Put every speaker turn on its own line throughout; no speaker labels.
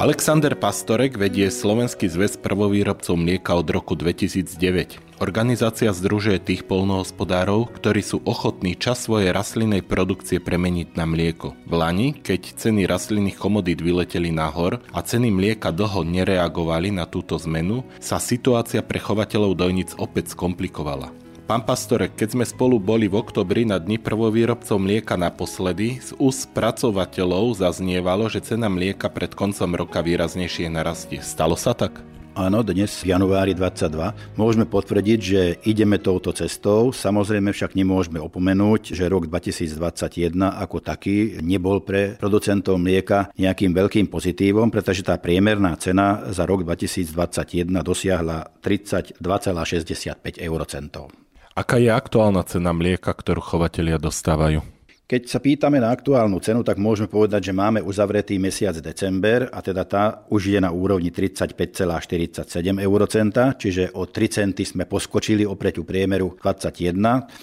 Alexander Pastorek vedie Slovenský zväz prvovýrobcov mlieka od roku 2009. Organizácia združuje tých polnohospodárov, ktorí sú ochotní čas svojej rastlinnej produkcie premeniť na mlieko. V Lani, keď ceny rastlinných komodít vyleteli nahor a ceny mlieka dlho nereagovali na túto zmenu, sa situácia pre chovateľov dojnic opäť skomplikovala. Pán Pastorek, keď sme spolu boli v oktobri na dni prvovýrobcov mlieka naposledy, z úst spracovateľov zaznievalo, že cena mlieka pred koncom roka výraznejšie narastie. Stalo sa tak?
Áno, dnes v januári 22 môžeme potvrdiť, že ideme touto cestou. Samozrejme však nemôžeme opomenúť, že rok 2021 ako taký nebol pre producentov mlieka nejakým veľkým pozitívom, pretože tá priemerná cena za rok 2021 dosiahla 32,65 eurocentov.
Aká je aktuálna cena mlieka, ktorú chovatelia dostávajú?
Keď sa pýtame na aktuálnu cenu, tak môžeme povedať, že máme uzavretý mesiac december a teda tá už je na úrovni 35,47 eurocenta, čiže o 3 centy sme poskočili opreť priemeru 21.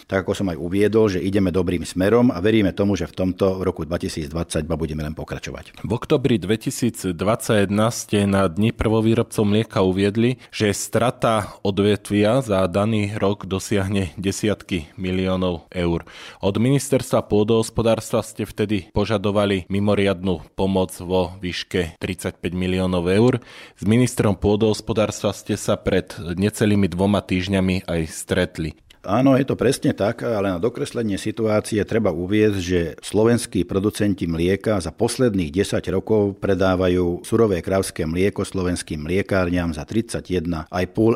Tak ako som aj uviedol, že ideme dobrým smerom a veríme tomu, že v tomto roku 2022 budeme len pokračovať.
V oktobri 2021 ste na dni prvovýrobcov mlieka uviedli, že strata odvetvia za daný rok dosiahne desiatky miliónov eur. Od ministerstva pôdov pôdohospodárstva ste vtedy požadovali mimoriadnú pomoc vo výške 35 miliónov eur. S ministrom pôdohospodárstva ste sa pred necelými dvoma týždňami aj stretli.
Áno, je to presne tak, ale na dokreslenie situácie treba uviezť, že slovenskí producenti mlieka za posledných 10 rokov predávajú surové krávské mlieko slovenským mliekárňam za 31,5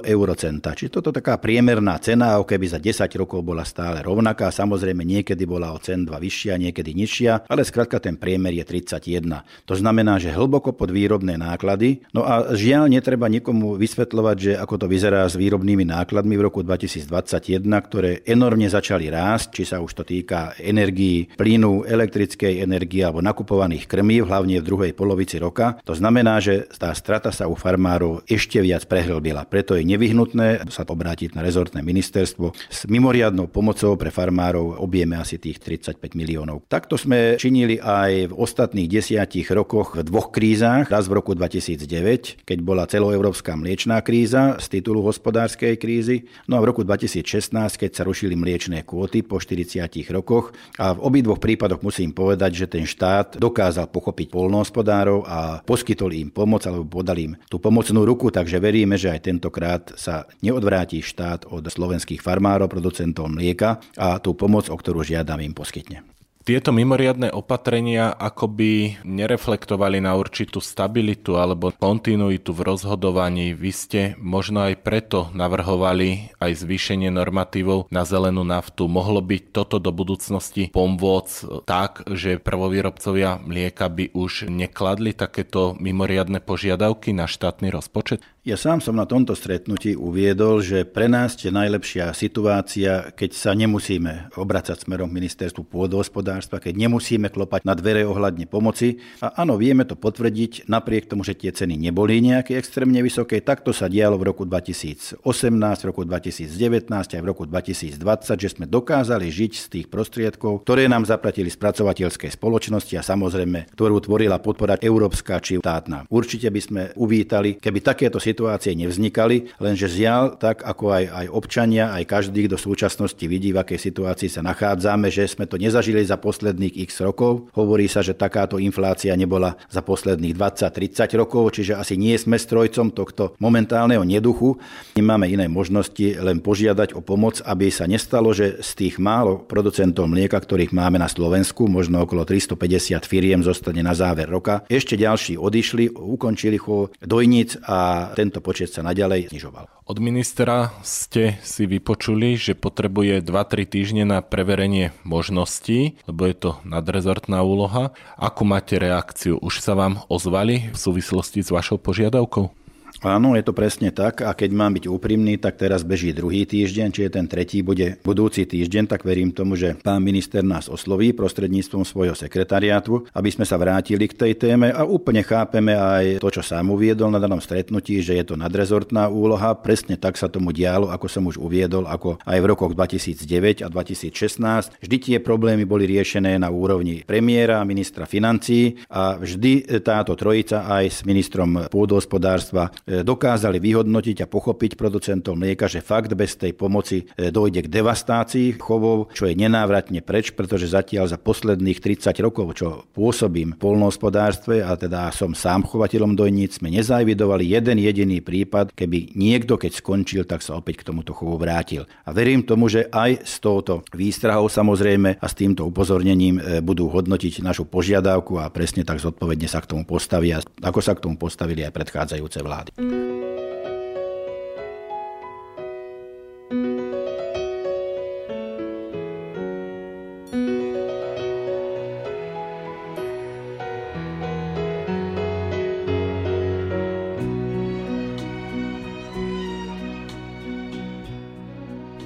eurocenta. Čiže toto taká priemerná cena, ako keby za 10 rokov bola stále rovnaká. Samozrejme niekedy bola o cen 2 vyššia, niekedy nižšia, ale skrátka ten priemer je 31. To znamená, že hlboko pod výrobné náklady. No a žiaľ, netreba nikomu vysvetľovať, že ako to vyzerá s výrobnými nákladmi v roku 2021, ktoré enormne začali rásť, či sa už to týka energií, plynu, elektrickej energie alebo nakupovaných krmív, hlavne v druhej polovici roka. To znamená, že tá strata sa u farmárov ešte viac prehlbila. Preto je nevyhnutné sa obrátiť na rezortné ministerstvo s mimoriadnou pomocou pre farmárov objeme asi tých 35 miliónov. Takto sme činili aj v ostatných desiatich rokoch v dvoch krízach. Raz v roku 2009, keď bola celoeurópska mliečná kríza z titulu hospodárskej krízy, no a v roku 2016, keď sa rušili mliečné kvóty po 40 rokoch. A v obidvoch prípadoch musím povedať, že ten štát dokázal pochopiť polnohospodárov a poskytol im pomoc alebo podal im tú pomocnú ruku, takže veríme, že aj tentokrát sa neodvráti štát od slovenských farmárov, producentov mlieka a tú pomoc, o ktorú žiadam, im poskytne.
Tieto mimoriadne opatrenia akoby nereflektovali na určitú stabilitu alebo kontinuitu v rozhodovaní. Vy ste možno aj preto navrhovali aj zvýšenie normatívov na zelenú naftu. Mohlo byť toto do budúcnosti pomôcť tak, že prvovýrobcovia mlieka by už nekladli takéto mimoriadne požiadavky na štátny rozpočet?
Ja sám som na tomto stretnutí uviedol, že pre nás je najlepšia situácia, keď sa nemusíme obracať smerom k ministerstvu pôdohospodárstva, keď nemusíme klopať na dvere ohľadne pomoci. A áno, vieme to potvrdiť, napriek tomu, že tie ceny neboli nejaké extrémne vysoké, takto sa dialo v roku 2018, v roku 2019 aj v roku 2020, že sme dokázali žiť z tých prostriedkov, ktoré nám zaplatili spracovateľské spoločnosti a samozrejme, ktorú tvorila podpora európska či štátna. Určite by sme uvítali, keby takéto situácie nevznikali, lenže žiaľ, tak ako aj, aj občania, aj každý, kto v súčasnosti vidí, v akej situácii sa nachádzame, že sme to nezažili za posledných x rokov. Hovorí sa, že takáto inflácia nebola za posledných 20-30 rokov, čiže asi nie sme strojcom tohto momentálneho neduchu. Nemáme iné možnosti len požiadať o pomoc, aby sa nestalo, že z tých málo producentov mlieka, ktorých máme na Slovensku, možno okolo 350 firiem zostane na záver roka, ešte ďalší odišli, ukončili chov dojnic a tento počet sa naďalej znižoval.
Od ministra ste si vypočuli, že potrebuje 2-3 týždne na preverenie možností, lebo je to nadrezortná úloha. Ako máte reakciu? Už sa vám ozvali v súvislosti s vašou požiadavkou?
Áno, je to presne tak a keď mám byť úprimný, tak teraz beží druhý týždeň, čiže ten tretí bude budúci týždeň, tak verím tomu, že pán minister nás osloví prostredníctvom svojho sekretariátu, aby sme sa vrátili k tej téme a úplne chápeme aj to, čo sám uviedol na danom stretnutí, že je to nadrezortná úloha. Presne tak sa tomu dialo, ako som už uviedol, ako aj v rokoch 2009 a 2016. Vždy tie problémy boli riešené na úrovni premiéra, ministra financí a vždy táto trojica aj s ministrom pôdohospodárstva dokázali vyhodnotiť a pochopiť producentov mlieka, že fakt bez tej pomoci e, dojde k devastácii chovov, čo je nenávratne preč, pretože zatiaľ za posledných 30 rokov, čo pôsobím v polnohospodárstve a teda som sám chovateľom dojníc, sme nezavidovali jeden jediný prípad, keby niekto, keď skončil, tak sa opäť k tomuto chovu vrátil. A verím tomu, že aj s touto výstrahou samozrejme a s týmto upozornením e, budú hodnotiť našu požiadavku a presne tak zodpovedne sa k tomu postavia, ako sa k tomu postavili aj predchádzajúce vlády.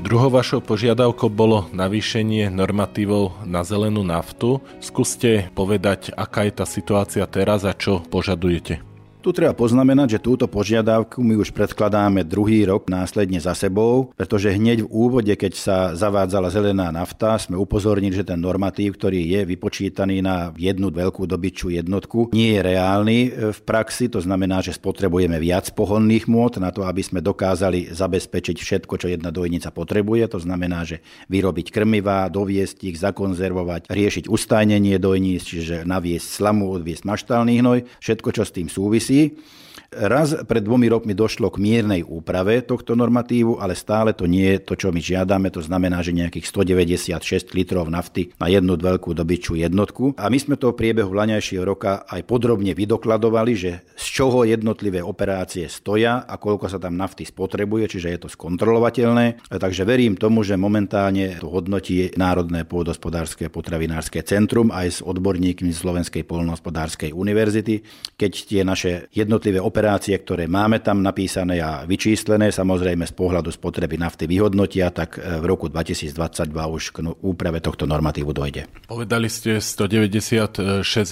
Druhou vašou požiadavkou bolo navýšenie normatívov na zelenú naftu. Skúste povedať, aká je tá situácia teraz a čo požadujete.
Tu treba poznamenať, že túto požiadavku my už predkladáme druhý rok následne za sebou, pretože hneď v úvode, keď sa zavádzala zelená nafta, sme upozornili, že ten normatív, ktorý je vypočítaný na jednu veľkú dobyčú jednotku, nie je reálny e, v praxi. To znamená, že spotrebujeme viac pohonných môd na to, aby sme dokázali zabezpečiť všetko, čo jedna dojnica potrebuje. To znamená, že vyrobiť krmivá, doviesť ich, zakonzervovať, riešiť ustajnenie dojníc, čiže naviesť slamu, odviesť maštálny hnoj, všetko, čo s tým súvisí si Raz pred dvomi rokmi došlo k miernej úprave tohto normatívu, ale stále to nie je to, čo my žiadame. To znamená, že nejakých 196 litrov nafty na jednu veľkú dobyčú jednotku. A my sme to v priebehu vlaňajšieho roka aj podrobne vydokladovali, že z čoho jednotlivé operácie stoja a koľko sa tam nafty spotrebuje, čiže je to skontrolovateľné. Takže verím tomu, že momentálne to hodnotí Národné pôdospodárske potravinárske centrum aj s odborníkmi Slovenskej polnohospodárskej univerzity, keď tie naše jednotlivé operácie operácie, ktoré máme tam napísané a vyčíslené, samozrejme z pohľadu spotreby nafty vyhodnotia, tak e, v roku 2022 už k úprave tohto normatívu dojde.
Povedali ste 196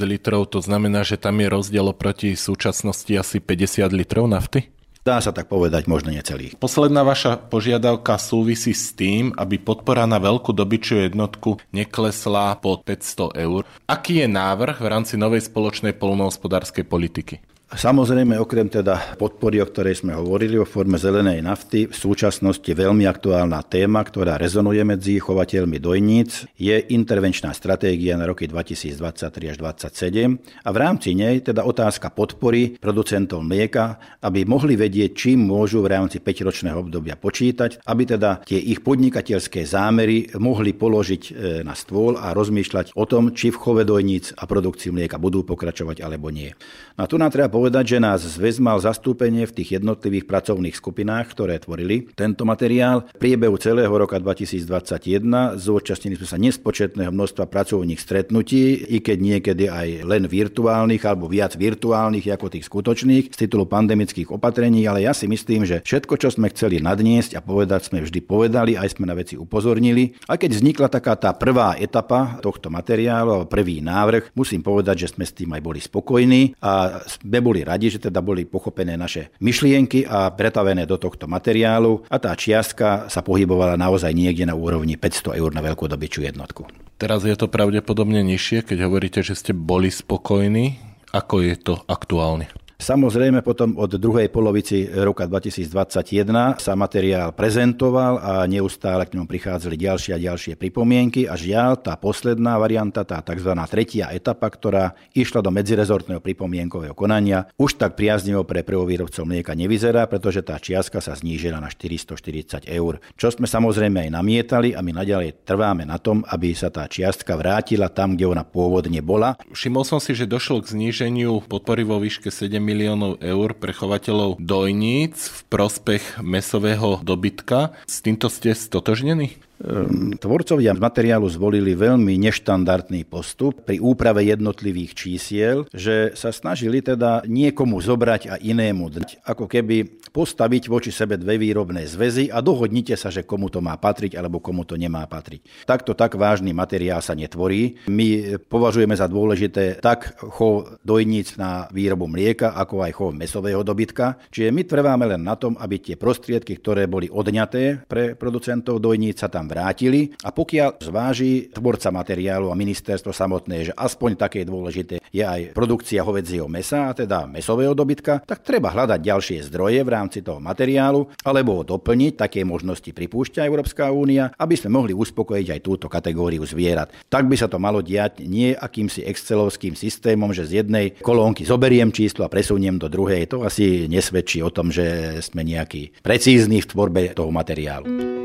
litrov, to znamená, že tam je rozdiel oproti súčasnosti asi 50 litrov nafty?
Dá sa tak povedať, možno necelých.
Posledná vaša požiadavka súvisí s tým, aby podpora na veľkú dobyčiu jednotku neklesla pod 500 eur. Aký je návrh v rámci novej spoločnej polnohospodárskej politiky?
Samozrejme, okrem teda podpory, o ktorej sme hovorili o forme zelenej nafty, v súčasnosti veľmi aktuálna téma, ktorá rezonuje medzi chovateľmi dojníc, je intervenčná stratégia na roky 2023 až 2027 a v rámci nej teda otázka podpory producentov mlieka, aby mohli vedieť, čím môžu v rámci 5-ročného obdobia počítať, aby teda tie ich podnikateľské zámery mohli položiť e, na stôl a rozmýšľať o tom, či v chove dojníc a produkcii mlieka budú pokračovať alebo nie. No a tu nám treba povedať, že nás zväz mal zastúpenie v tých jednotlivých pracovných skupinách, ktoré tvorili tento materiál. V priebehu celého roka 2021 zúčastnili sme sa nespočetného množstva pracovných stretnutí, i keď niekedy aj len virtuálnych alebo viac virtuálnych ako tých skutočných z titulu pandemických opatrení, ale ja si myslím, že všetko, čo sme chceli nadniesť a povedať, sme vždy povedali, aj sme na veci upozornili. A keď vznikla taká tá prvá etapa tohto materiálu, prvý návrh, musím povedať, že sme s tým aj boli spokojní a sme boli radi, že teda boli pochopené naše myšlienky a pretavené do tohto materiálu a tá čiastka sa pohybovala naozaj niekde na úrovni 500 eur na veľkú dobyčú jednotku.
Teraz je to pravdepodobne nižšie, keď hovoríte, že ste boli spokojní. Ako je to aktuálne?
Samozrejme potom od druhej polovici roka 2021 sa materiál prezentoval a neustále k ňom prichádzali ďalšie a ďalšie pripomienky a žiaľ tá posledná varianta, tá tzv. tretia etapa, ktorá išla do medzirezortného pripomienkového konania, už tak priaznivo pre prvovýrobcov mlieka nevyzerá, pretože tá čiastka sa znížila na 440 eur. Čo sme samozrejme aj namietali a my naďalej trváme na tom, aby sa tá čiastka vrátila tam, kde ona pôvodne bola.
Všimol som si, že došlo k zníženiu podpory vo výške 7 miliónov eur pre chovateľov dojníc v prospech mesového dobytka. S týmto ste stotožnení?
Ehm, tvorcovia materiálu zvolili veľmi neštandardný postup pri úprave jednotlivých čísiel, že sa snažili teda niekomu zobrať a inému dať, ako keby postaviť voči sebe dve výrobné zväzy a dohodnite sa, že komu to má patriť alebo komu to nemá patriť. Takto tak vážny materiál sa netvorí. My považujeme za dôležité tak chov dojníc na výrobu mlieka, ako aj chov mesového dobytka. Čiže my trváme len na tom, aby tie prostriedky, ktoré boli odňaté pre producentov dojníc, sa tam vrátili a pokiaľ zváži tvorca materiálu a ministerstvo samotné, že aspoň také dôležité je aj produkcia hovedzieho mesa, a teda mesového dobytka, tak treba hľadať ďalšie zdroje v rámci toho materiálu alebo ho doplniť, také možnosti pripúšťa Európska únia, aby sme mohli uspokojiť aj túto kategóriu zvierat. Tak by sa to malo diať nie akýmsi excelovským systémom, že z jednej kolónky zoberiem číslo a presuniem do druhej. To asi nesvedčí o tom, že sme nejaký precízni v tvorbe toho materiálu.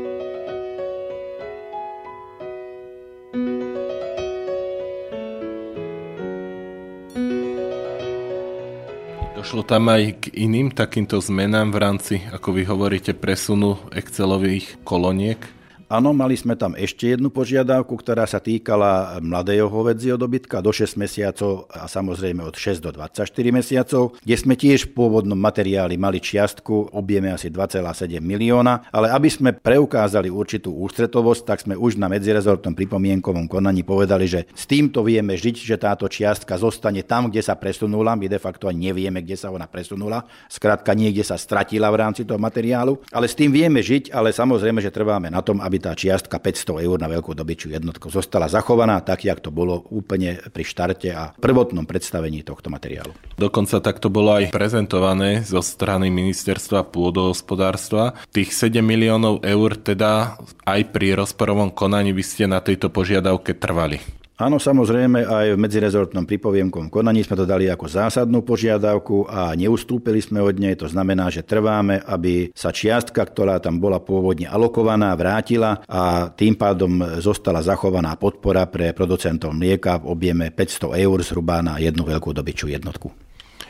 Došlo tam aj k iným takýmto zmenám v rámci, ako vy hovoríte, presunu Excelových koloniek?
Áno, mali sme tam ešte jednu požiadavku, ktorá sa týkala mladého hovedzieho dobytka do 6 mesiacov a samozrejme od 6 do 24 mesiacov, kde sme tiež v pôvodnom materiáli mali čiastku, objeme asi 2,7 milióna, ale aby sme preukázali určitú ústretovosť, tak sme už na medzirezortnom pripomienkovom konaní povedali, že s týmto vieme žiť, že táto čiastka zostane tam, kde sa presunula, my de facto ani nevieme, kde sa ona presunula, skrátka niekde sa stratila v rámci toho materiálu, ale s tým vieme žiť, ale samozrejme, že trváme na tom, aby tá čiastka 500 eur na veľkú dobyčiu jednotku zostala zachovaná tak, jak to bolo úplne pri štarte a prvotnom predstavení tohto materiálu.
Dokonca takto bolo aj prezentované zo strany ministerstva pôdohospodárstva. Tých 7 miliónov eur teda aj pri rozporovom konaní by ste na tejto požiadavke trvali.
Áno, samozrejme, aj v medzirezortnom pripovienkom konaní sme to dali ako zásadnú požiadavku a neustúpili sme od nej. To znamená, že trváme, aby sa čiastka, ktorá tam bola pôvodne alokovaná, vrátila a tým pádom zostala zachovaná podpora pre producentov mlieka v objeme 500 eur zhruba na jednu veľkú dobyčú jednotku.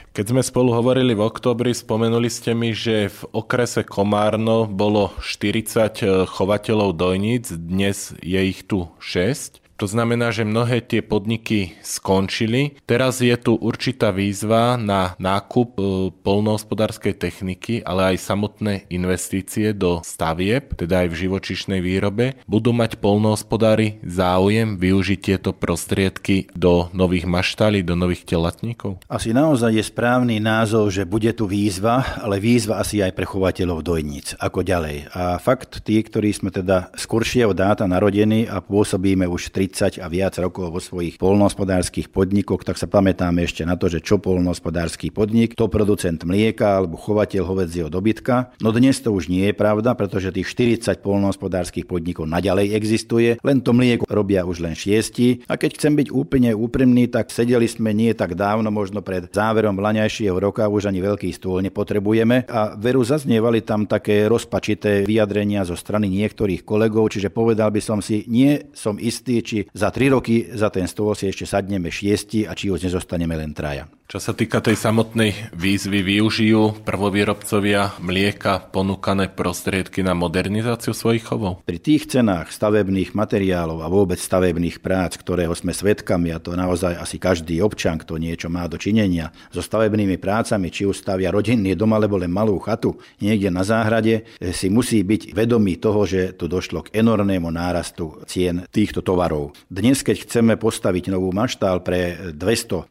Keď sme spolu hovorili v oktobri, spomenuli ste mi, že v okrese Komárno bolo 40 chovateľov dojníc, dnes je ich tu 6. To znamená, že mnohé tie podniky skončili. Teraz je tu určitá výzva na nákup e, polnohospodárskej techniky, ale aj samotné investície do stavieb, teda aj v živočišnej výrobe. Budú mať polnohospodári záujem využiť tieto prostriedky do nových maštálí, do nových telatníkov?
Asi naozaj je správny názov, že bude tu výzva, ale výzva asi aj pre chovateľov dojníc. Ako ďalej? A fakt, tí, ktorí sme teda skoršieho dáta narodení a pôsobíme už 30 30 a viac rokov vo svojich polnohospodárskych podnikoch, tak sa pamätáme ešte na to, že čo polnohospodársky podnik, to producent mlieka alebo chovateľ hovedzieho dobytka. No dnes to už nie je pravda, pretože tých 40 polnohospodárskych podnikov naďalej existuje, len to mlieko robia už len šiesti. A keď chcem byť úplne úprimný, tak sedeli sme nie tak dávno, možno pred záverom laňajšieho roka, už ani veľký stôl nepotrebujeme. A veru zaznievali tam také rozpačité vyjadrenia zo strany niektorých kolegov, čiže povedal by som si, nie som istý, či za tri roky za ten stôl si ešte sadneme šiesti a či už nezostaneme len traja.
Čo sa týka tej samotnej výzvy, využijú prvovýrobcovia mlieka ponúkané prostriedky na modernizáciu svojich chovov?
Pri tých cenách stavebných materiálov a vôbec stavebných prác, ktorého sme svedkami, a to naozaj asi každý občan, kto niečo má do činenia so stavebnými prácami, či už stavia rodinný dom alebo len malú chatu niekde na záhrade, si musí byť vedomý toho, že tu došlo k enormnému nárastu cien týchto tovarov. Dnes, keď chceme postaviť novú maštál pre 250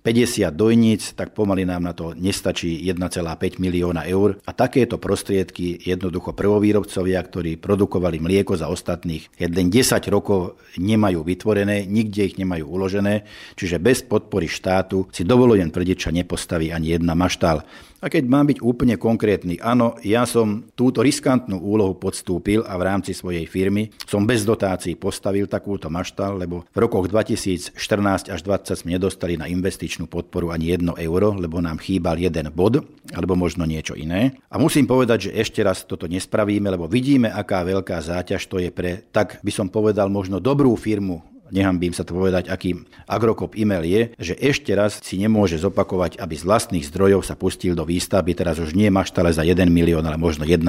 dojníc, tak pomaly nám na to nestačí 1,5 milióna eur a takéto prostriedky jednoducho prvovýrobcovia, ktorí produkovali mlieko za ostatných 1 10 rokov nemajú vytvorené, nikde ich nemajú uložené, čiže bez podpory štátu si dovolujem tvrdiť, že nepostaví ani jedna maštál. A keď mám byť úplne konkrétny, áno, ja som túto riskantnú úlohu podstúpil a v rámci svojej firmy som bez dotácií postavil takúto maštal, lebo v rokoch 2014 až 2020 sme nedostali na investičnú podporu ani 1 euro, lebo nám chýbal jeden bod, alebo možno niečo iné. A musím povedať, že ešte raz toto nespravíme, lebo vidíme, aká veľká záťaž to je pre, tak by som povedal, možno dobrú firmu nehambím sa to povedať, aký agrokop e-mail je, že ešte raz si nemôže zopakovať, aby z vlastných zdrojov sa pustil do výstavby, teraz už nie maštale za 1 milión, ale možno 1,5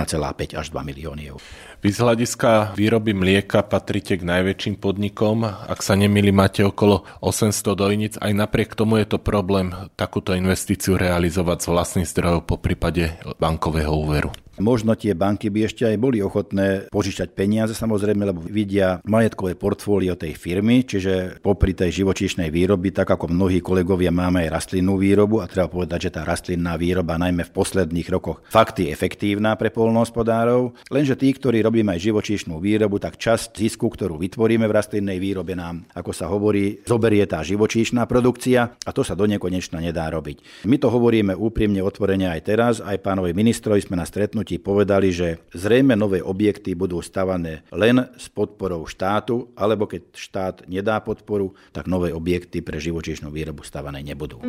až 2 milióny eur.
Vy z hľadiska výroby mlieka patríte k najväčším podnikom. Ak sa nemili, máte okolo 800 dojnic. Aj napriek tomu je to problém takúto investíciu realizovať z vlastných zdrojov po prípade bankového úveru.
Možno tie banky by ešte aj boli ochotné požičať peniaze samozrejme, lebo vidia majetkové portfólio tej firmy, čiže popri tej živočíšnej výroby, tak ako mnohí kolegovia máme aj rastlinnú výrobu a treba povedať, že tá rastlinná výroba najmä v posledných rokoch fakt je efektívna pre polnohospodárov, lenže tí, ktorí robíme aj živočíšnu výrobu, tak časť zisku, ktorú vytvoríme v rastlinnej výrobe nám, ako sa hovorí, zoberie tá živočíšna produkcia a to sa do nekonečna nedá robiť. My to hovoríme úprimne otvorene aj teraz, aj pánovi ministrovi sme na stretnutí stretnutí povedali, že zrejme nové objekty budú stavané len s podporou štátu, alebo keď štát nedá podporu, tak nové objekty pre živočíšnu výrobu stavané nebudú.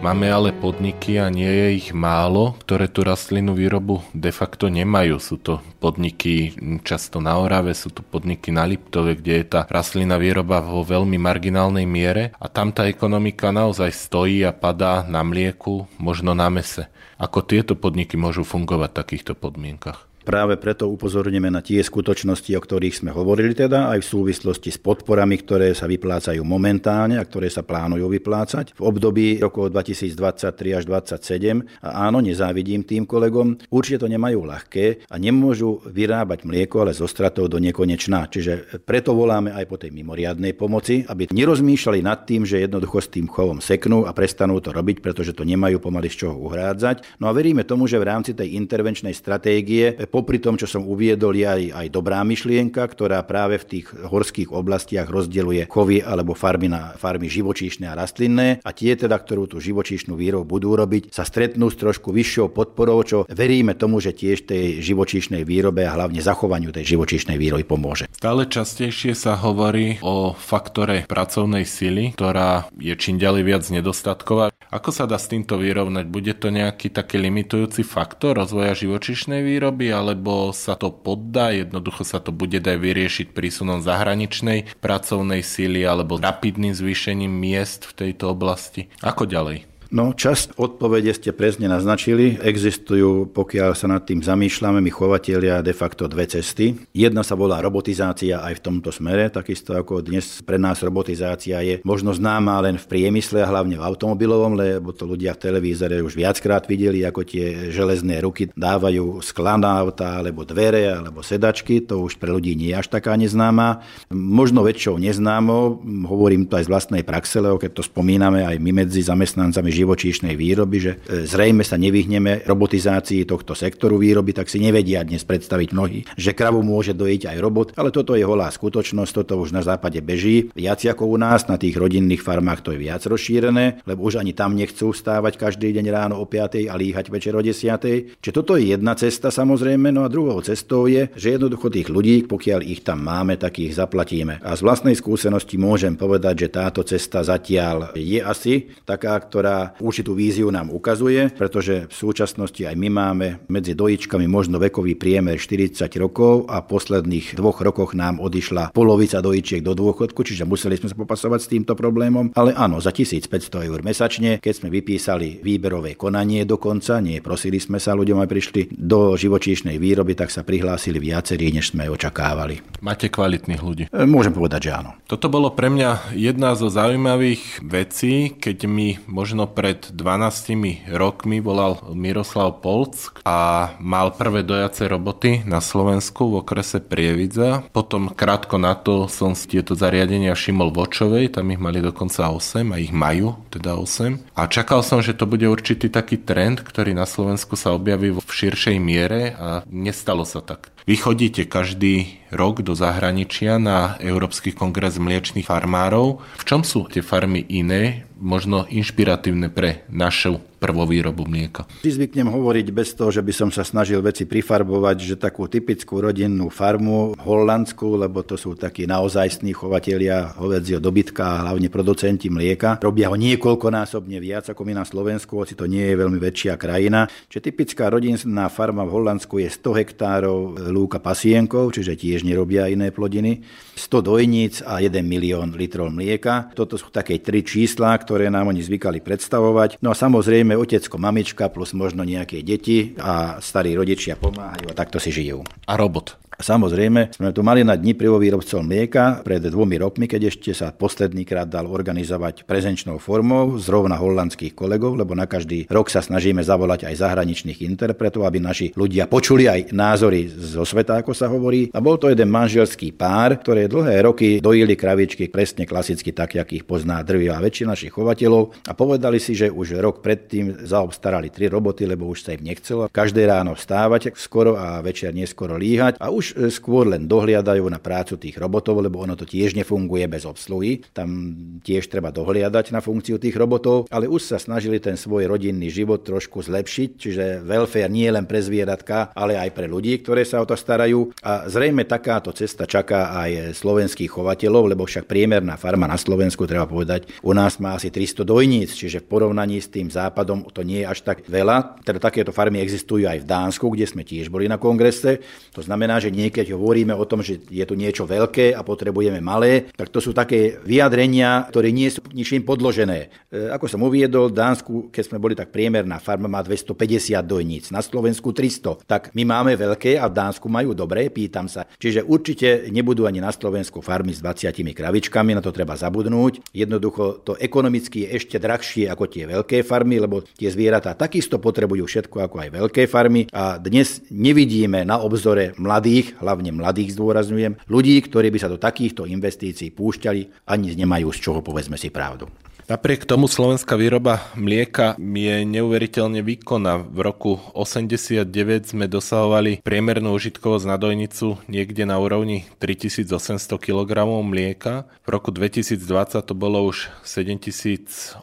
Máme ale podniky a nie je ich málo, ktoré tú rastlinnú výrobu de facto nemajú. Sú to podniky často na Orave, sú to podniky na Liptove, kde je tá rastlinná výroba vo veľmi marginálnej miere a tam tá ekonomika naozaj stojí a padá na mlieku, možno na mese. Ako tieto podniky môžu fungovať v takýchto podmienkach?
Práve preto upozorníme na tie skutočnosti, o ktorých sme hovorili teda, aj v súvislosti s podporami, ktoré sa vyplácajú momentálne a ktoré sa plánujú vyplácať v období rokov 2023 až 2027. A áno, nezávidím tým kolegom, určite to nemajú ľahké a nemôžu vyrábať mlieko, ale zo stratov do nekonečná. Čiže preto voláme aj po tej mimoriadnej pomoci, aby nerozmýšľali nad tým, že jednoducho s tým chovom seknú a prestanú to robiť, pretože to nemajú pomaly z čoho uhrádzať. No a veríme tomu, že v rámci tej intervenčnej stratégie popri tom, čo som uviedol, je aj, aj dobrá myšlienka, ktorá práve v tých horských oblastiach rozdeluje chovy alebo farmy na farmy živočíšne a rastlinné a tie teda, ktorú tú živočíšnu výrobu budú robiť, sa stretnú s trošku vyššou podporou, čo veríme tomu, že tiež tej živočíšnej výrobe a hlavne zachovaniu tej živočíšnej výroby pomôže.
Stále častejšie sa hovorí o faktore pracovnej sily, ktorá je čím ďalej viac nedostatková. Ako sa dá s týmto vyrovnať? Bude to nejaký taký limitujúci faktor rozvoja živočíšnej výroby, alebo sa to poddá, jednoducho sa to bude dať vyriešiť prísunom zahraničnej pracovnej síly alebo rapidným zvýšením miest v tejto oblasti? Ako ďalej?
No, časť odpovede ste presne naznačili. Existujú, pokiaľ sa nad tým zamýšľame, my chovatelia de facto dve cesty. Jedna sa volá robotizácia aj v tomto smere, takisto ako dnes pre nás robotizácia je možno známa len v priemysle a hlavne v automobilovom, lebo to ľudia v televízore už viackrát videli, ako tie železné ruky dávajú skla na auta, alebo dvere, alebo sedačky. To už pre ľudí nie je až taká neznáma. Možno väčšou neznámou, hovorím to aj z vlastnej praxe, lebo keď to spomíname aj my medzi zamestnancami živočíšnej výroby, že e, zrejme sa nevyhneme robotizácii tohto sektoru výroby, tak si nevedia dnes predstaviť mnohí, že kravu môže dojiť aj robot, ale toto je holá skutočnosť, toto už na západe beží. Viac ako u nás, na tých rodinných farmách to je viac rozšírené, lebo už ani tam nechcú stávať každý deň ráno o 5. a líhať večer o 10. Čiže toto je jedna cesta samozrejme, no a druhou cestou je, že jednoducho tých ľudí, pokiaľ ich tam máme, tak ich zaplatíme. A z vlastnej skúsenosti môžem povedať, že táto cesta zatiaľ je asi taká, ktorá určitú víziu nám ukazuje, pretože v súčasnosti aj my máme medzi dojičkami možno vekový priemer 40 rokov a v posledných dvoch rokoch nám odišla polovica dojičiek do dôchodku, čiže museli sme sa popasovať s týmto problémom. Ale áno, za 1500 eur mesačne, keď sme vypísali výberové konanie dokonca, nie prosili sme sa ľuďom, aj prišli do živočíšnej výroby, tak sa prihlásili viacerí, než sme očakávali.
Máte kvalitných ľudí?
E, môžem povedať, že áno.
Toto bolo pre mňa jedna zo zaujímavých vecí, keď mi možno pred 12 rokmi volal Miroslav Polc a mal prvé dojace roboty na Slovensku v okrese Prievidza. Potom krátko na to som si tieto zariadenia všimol v Očovej, tam ich mali dokonca 8 a ich majú, teda 8. A čakal som, že to bude určitý taký trend, ktorý na Slovensku sa objaví v širšej miere a nestalo sa tak. Vy chodíte každý rok do zahraničia na Európsky kongres mliečných farmárov. V čom sú tie farmy iné, možno inšpiratívne pre našu prvovýrobu mlieka.
Vždy zvyknem hovoriť bez toho, že by som sa snažil veci prifarbovať, že takú typickú rodinnú farmu holandskú, lebo to sú takí naozajstní chovatelia hovedzieho dobytka a hlavne producenti mlieka. Robia ho niekoľkonásobne viac ako my na Slovensku, hoci to nie je veľmi väčšia krajina. Čiže typická rodinná farma v Holandsku je 100 hektárov lúka pasienkov, čiže tiež nerobia iné plodiny, 100 dojníc a 1 milión litrov mlieka. Toto sú také tri čísla, ktoré nám oni zvykali predstavovať. No a samozrejme Samozrejme, otecko, mamička plus možno nejaké deti a starí rodičia pomáhajú a takto si žijú.
A robot.
Samozrejme, sme tu mali na dni prvovýrobcov mlieka pred dvomi rokmi, keď ešte sa posledný krát dal organizovať prezenčnou formou zrovna holandských kolegov, lebo na každý rok sa snažíme zavolať aj zahraničných interpretov, aby naši ľudia počuli aj názory zo sveta, ako sa hovorí. A bol to jeden manželský pár, ktoré dlhé roky dojili kravičky presne klasicky tak, jak ich pozná drvivá väčšina našich chovateľov a povedali si, že už rok predtým zaobstarali tri roboty, lebo už sa im nechcelo. Každé ráno vstávať skoro a večer neskoro líhať a už E, skôr len dohliadajú na prácu tých robotov, lebo ono to tiež nefunguje bez obsluhy. Tam tiež treba dohliadať na funkciu tých robotov, ale už sa snažili ten svoj rodinný život trošku zlepšiť, čiže welfare nie len pre zvieratka, ale aj pre ľudí, ktoré sa o to starajú. A zrejme takáto cesta čaká aj slovenských chovateľov, lebo však priemerná farma na Slovensku, treba povedať, u nás má asi 300 dojníc, čiže v porovnaní s tým západom to nie je až tak veľa. Teda takéto farmy existujú aj v Dánsku, kde sme tiež boli na kongrese. To znamená, že niekedy hovoríme o tom, že je tu niečo veľké a potrebujeme malé, tak to sú také vyjadrenia, ktoré nie sú ničím podložené. E, ako som uviedol, v Dánsku, keď sme boli tak priemerná farma má 250 dojníc, na Slovensku 300. Tak my máme veľké a v Dánsku majú dobré, pýtam sa. Čiže určite nebudú ani na Slovensku farmy s 20 kravičkami, na to treba zabudnúť. Jednoducho to ekonomicky je ešte drahšie ako tie veľké farmy, lebo tie zvieratá takisto potrebujú všetko ako aj veľké farmy a dnes nevidíme na obzore mladých, hlavne mladých zdôrazňujem, ľudí, ktorí by sa do takýchto investícií púšťali, ani nemajú z čoho, povedzme si pravdu.
Napriek tomu slovenská výroba mlieka je neuveriteľne výkonná. V roku 89 sme dosahovali priemernú užitkovosť na dojnicu niekde na úrovni 3800 kg mlieka. V roku 2020 to bolo už 7800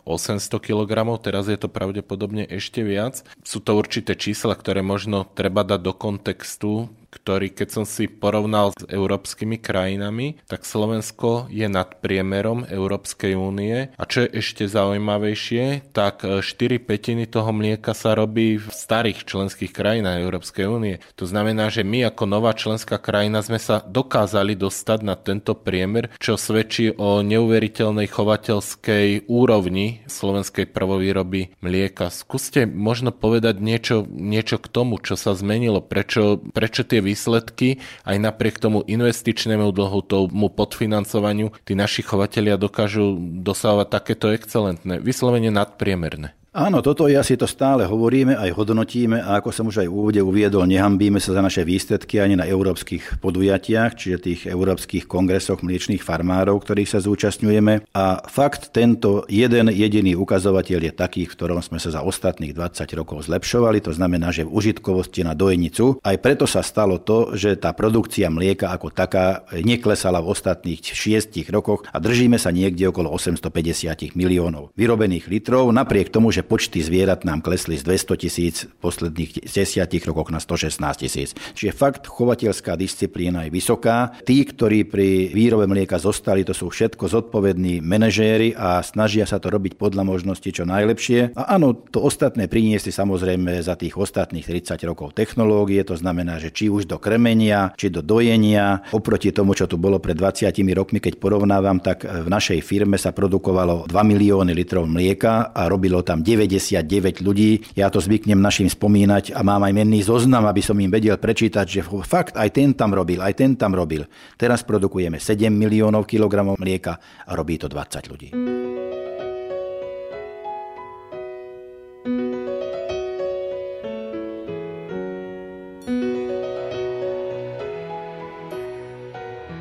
kg, teraz je to pravdepodobne ešte viac. Sú to určité čísla, ktoré možno treba dať do kontextu ktorý keď som si porovnal s európskymi krajinami, tak Slovensko je nad priemerom Európskej únie a čo je ešte zaujímavejšie, tak 4 petiny toho mlieka sa robí v starých členských krajinách Európskej únie. To znamená, že my ako nová členská krajina sme sa dokázali dostať na tento priemer, čo svedčí o neuveriteľnej chovateľskej úrovni slovenskej prvovýroby mlieka. Skúste možno povedať niečo, niečo k tomu, čo sa zmenilo, prečo, prečo tie tie výsledky, aj napriek tomu investičnému dlhu, tomu podfinancovaniu, tí naši chovatelia dokážu dosávať takéto excelentné, vyslovene nadpriemerné.
Áno, toto ja si to stále hovoríme, aj hodnotíme a ako som už aj v úvode uviedol, nehambíme sa za naše výsledky ani na európskych podujatiach, čiže tých európskych kongresoch mliečných farmárov, ktorých sa zúčastňujeme. A fakt tento jeden jediný ukazovateľ je taký, v ktorom sme sa za ostatných 20 rokov zlepšovali, to znamená, že v užitkovosti na dojnicu. Aj preto sa stalo to, že tá produkcia mlieka ako taká neklesala v ostatných 6 rokoch a držíme sa niekde okolo 850 miliónov vyrobených litrov, napriek tomu, že počty zvierat nám klesli z 200 tisíc v posledných desiatich rokoch na 116 tisíc. Čiže fakt chovateľská disciplína je vysoká. Tí, ktorí pri výrobe mlieka zostali, to sú všetko zodpovední manažéri a snažia sa to robiť podľa možnosti čo najlepšie. A áno, to ostatné priniesli samozrejme za tých ostatných 30 rokov technológie, to znamená, že či už do krmenia, či do dojenia, oproti tomu, čo tu bolo pred 20 rokmi, keď porovnávam, tak v našej firme sa produkovalo 2 milióny litrov mlieka a robilo tam 9 99 ľudí. Ja to zvyknem našim spomínať a mám aj menný zoznam, aby som im vedel prečítať, že fakt aj ten tam robil, aj ten tam robil. Teraz produkujeme 7 miliónov kilogramov mlieka a robí to 20 ľudí.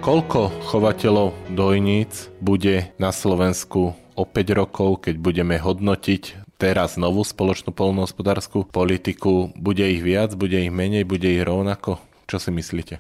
Koľko chovateľov dojníc bude na Slovensku o 5 rokov, keď budeme hodnotiť teraz novú spoločnú polnohospodárskú politiku, bude ich viac, bude ich menej, bude ich rovnako? Čo si myslíte?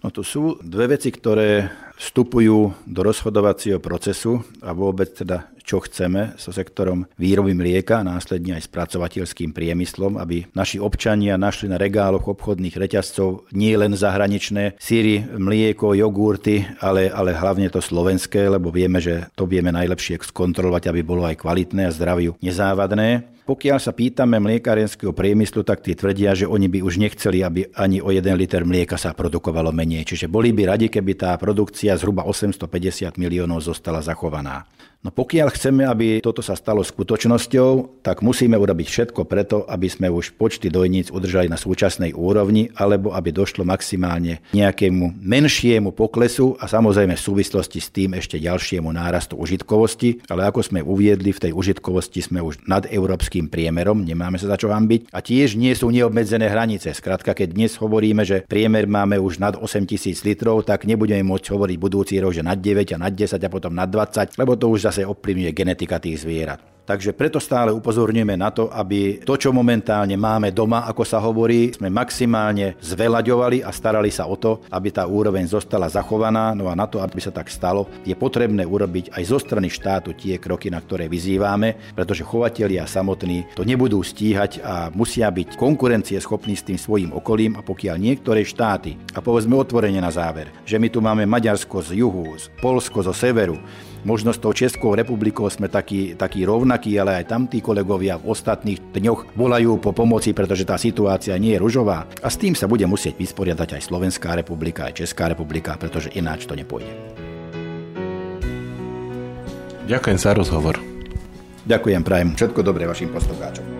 No tu sú dve veci, ktoré vstupujú do rozhodovacieho procesu a vôbec teda čo chceme so sektorom výroby mlieka, následne aj spracovateľským priemyslom, aby naši občania našli na regáloch obchodných reťazcov nie len zahraničné síry, mlieko, jogurty, ale, ale hlavne to slovenské, lebo vieme, že to vieme najlepšie skontrolovať, aby bolo aj kvalitné a zdraviu nezávadné. Pokiaľ sa pýtame mliekarenského priemyslu, tak tí tvrdia, že oni by už nechceli, aby ani o 1 liter mlieka sa produkovalo menej. Čiže boli by radi, keby tá produkcia zhruba 850 miliónov zostala zachovaná. No pokiaľ chceme, aby toto sa stalo skutočnosťou, tak musíme urobiť všetko preto, aby sme už počty dojníc udržali na súčasnej úrovni, alebo aby došlo maximálne nejakému menšiemu poklesu a samozrejme v súvislosti s tým ešte ďalšiemu nárastu užitkovosti, ale ako sme uviedli, v tej užitkovosti sme už nad európskym priemerom, nemáme sa za čo hambiť a tiež nie sú neobmedzené hranice. Skrátka, keď dnes hovoríme, že priemer máme už nad 8 tisíc litrov, tak nebudeme môcť hovoriť budúci rok, že nad 9 a nad 10 a potom nad 20, lebo to už zase ovplyvňuje genetika tých zvierat. Takže preto stále upozorňujeme na to, aby to, čo momentálne máme doma, ako sa hovorí, sme maximálne zvelaďovali a starali sa o to, aby tá úroveň zostala zachovaná. No a na to, aby sa tak stalo, je potrebné urobiť aj zo strany štátu tie kroky, na ktoré vyzývame, pretože chovatelia samotní to nebudú stíhať a musia byť konkurencieschopní s tým svojim okolím a pokiaľ niektoré štáty, a povedzme otvorene na záver, že my tu máme Maďarsko z juhu, Polsko zo severu, Možno s tou Českou republikou sme takí, takí rovnakí, ale aj tamtí kolegovia v ostatných dňoch volajú po pomoci, pretože tá situácia nie je ružová. A s tým sa bude musieť vysporiadať aj Slovenská republika, aj Česká republika, pretože ináč to nepôjde.
Ďakujem za rozhovor.
Ďakujem, prajem všetko dobré vašim poslucháčom.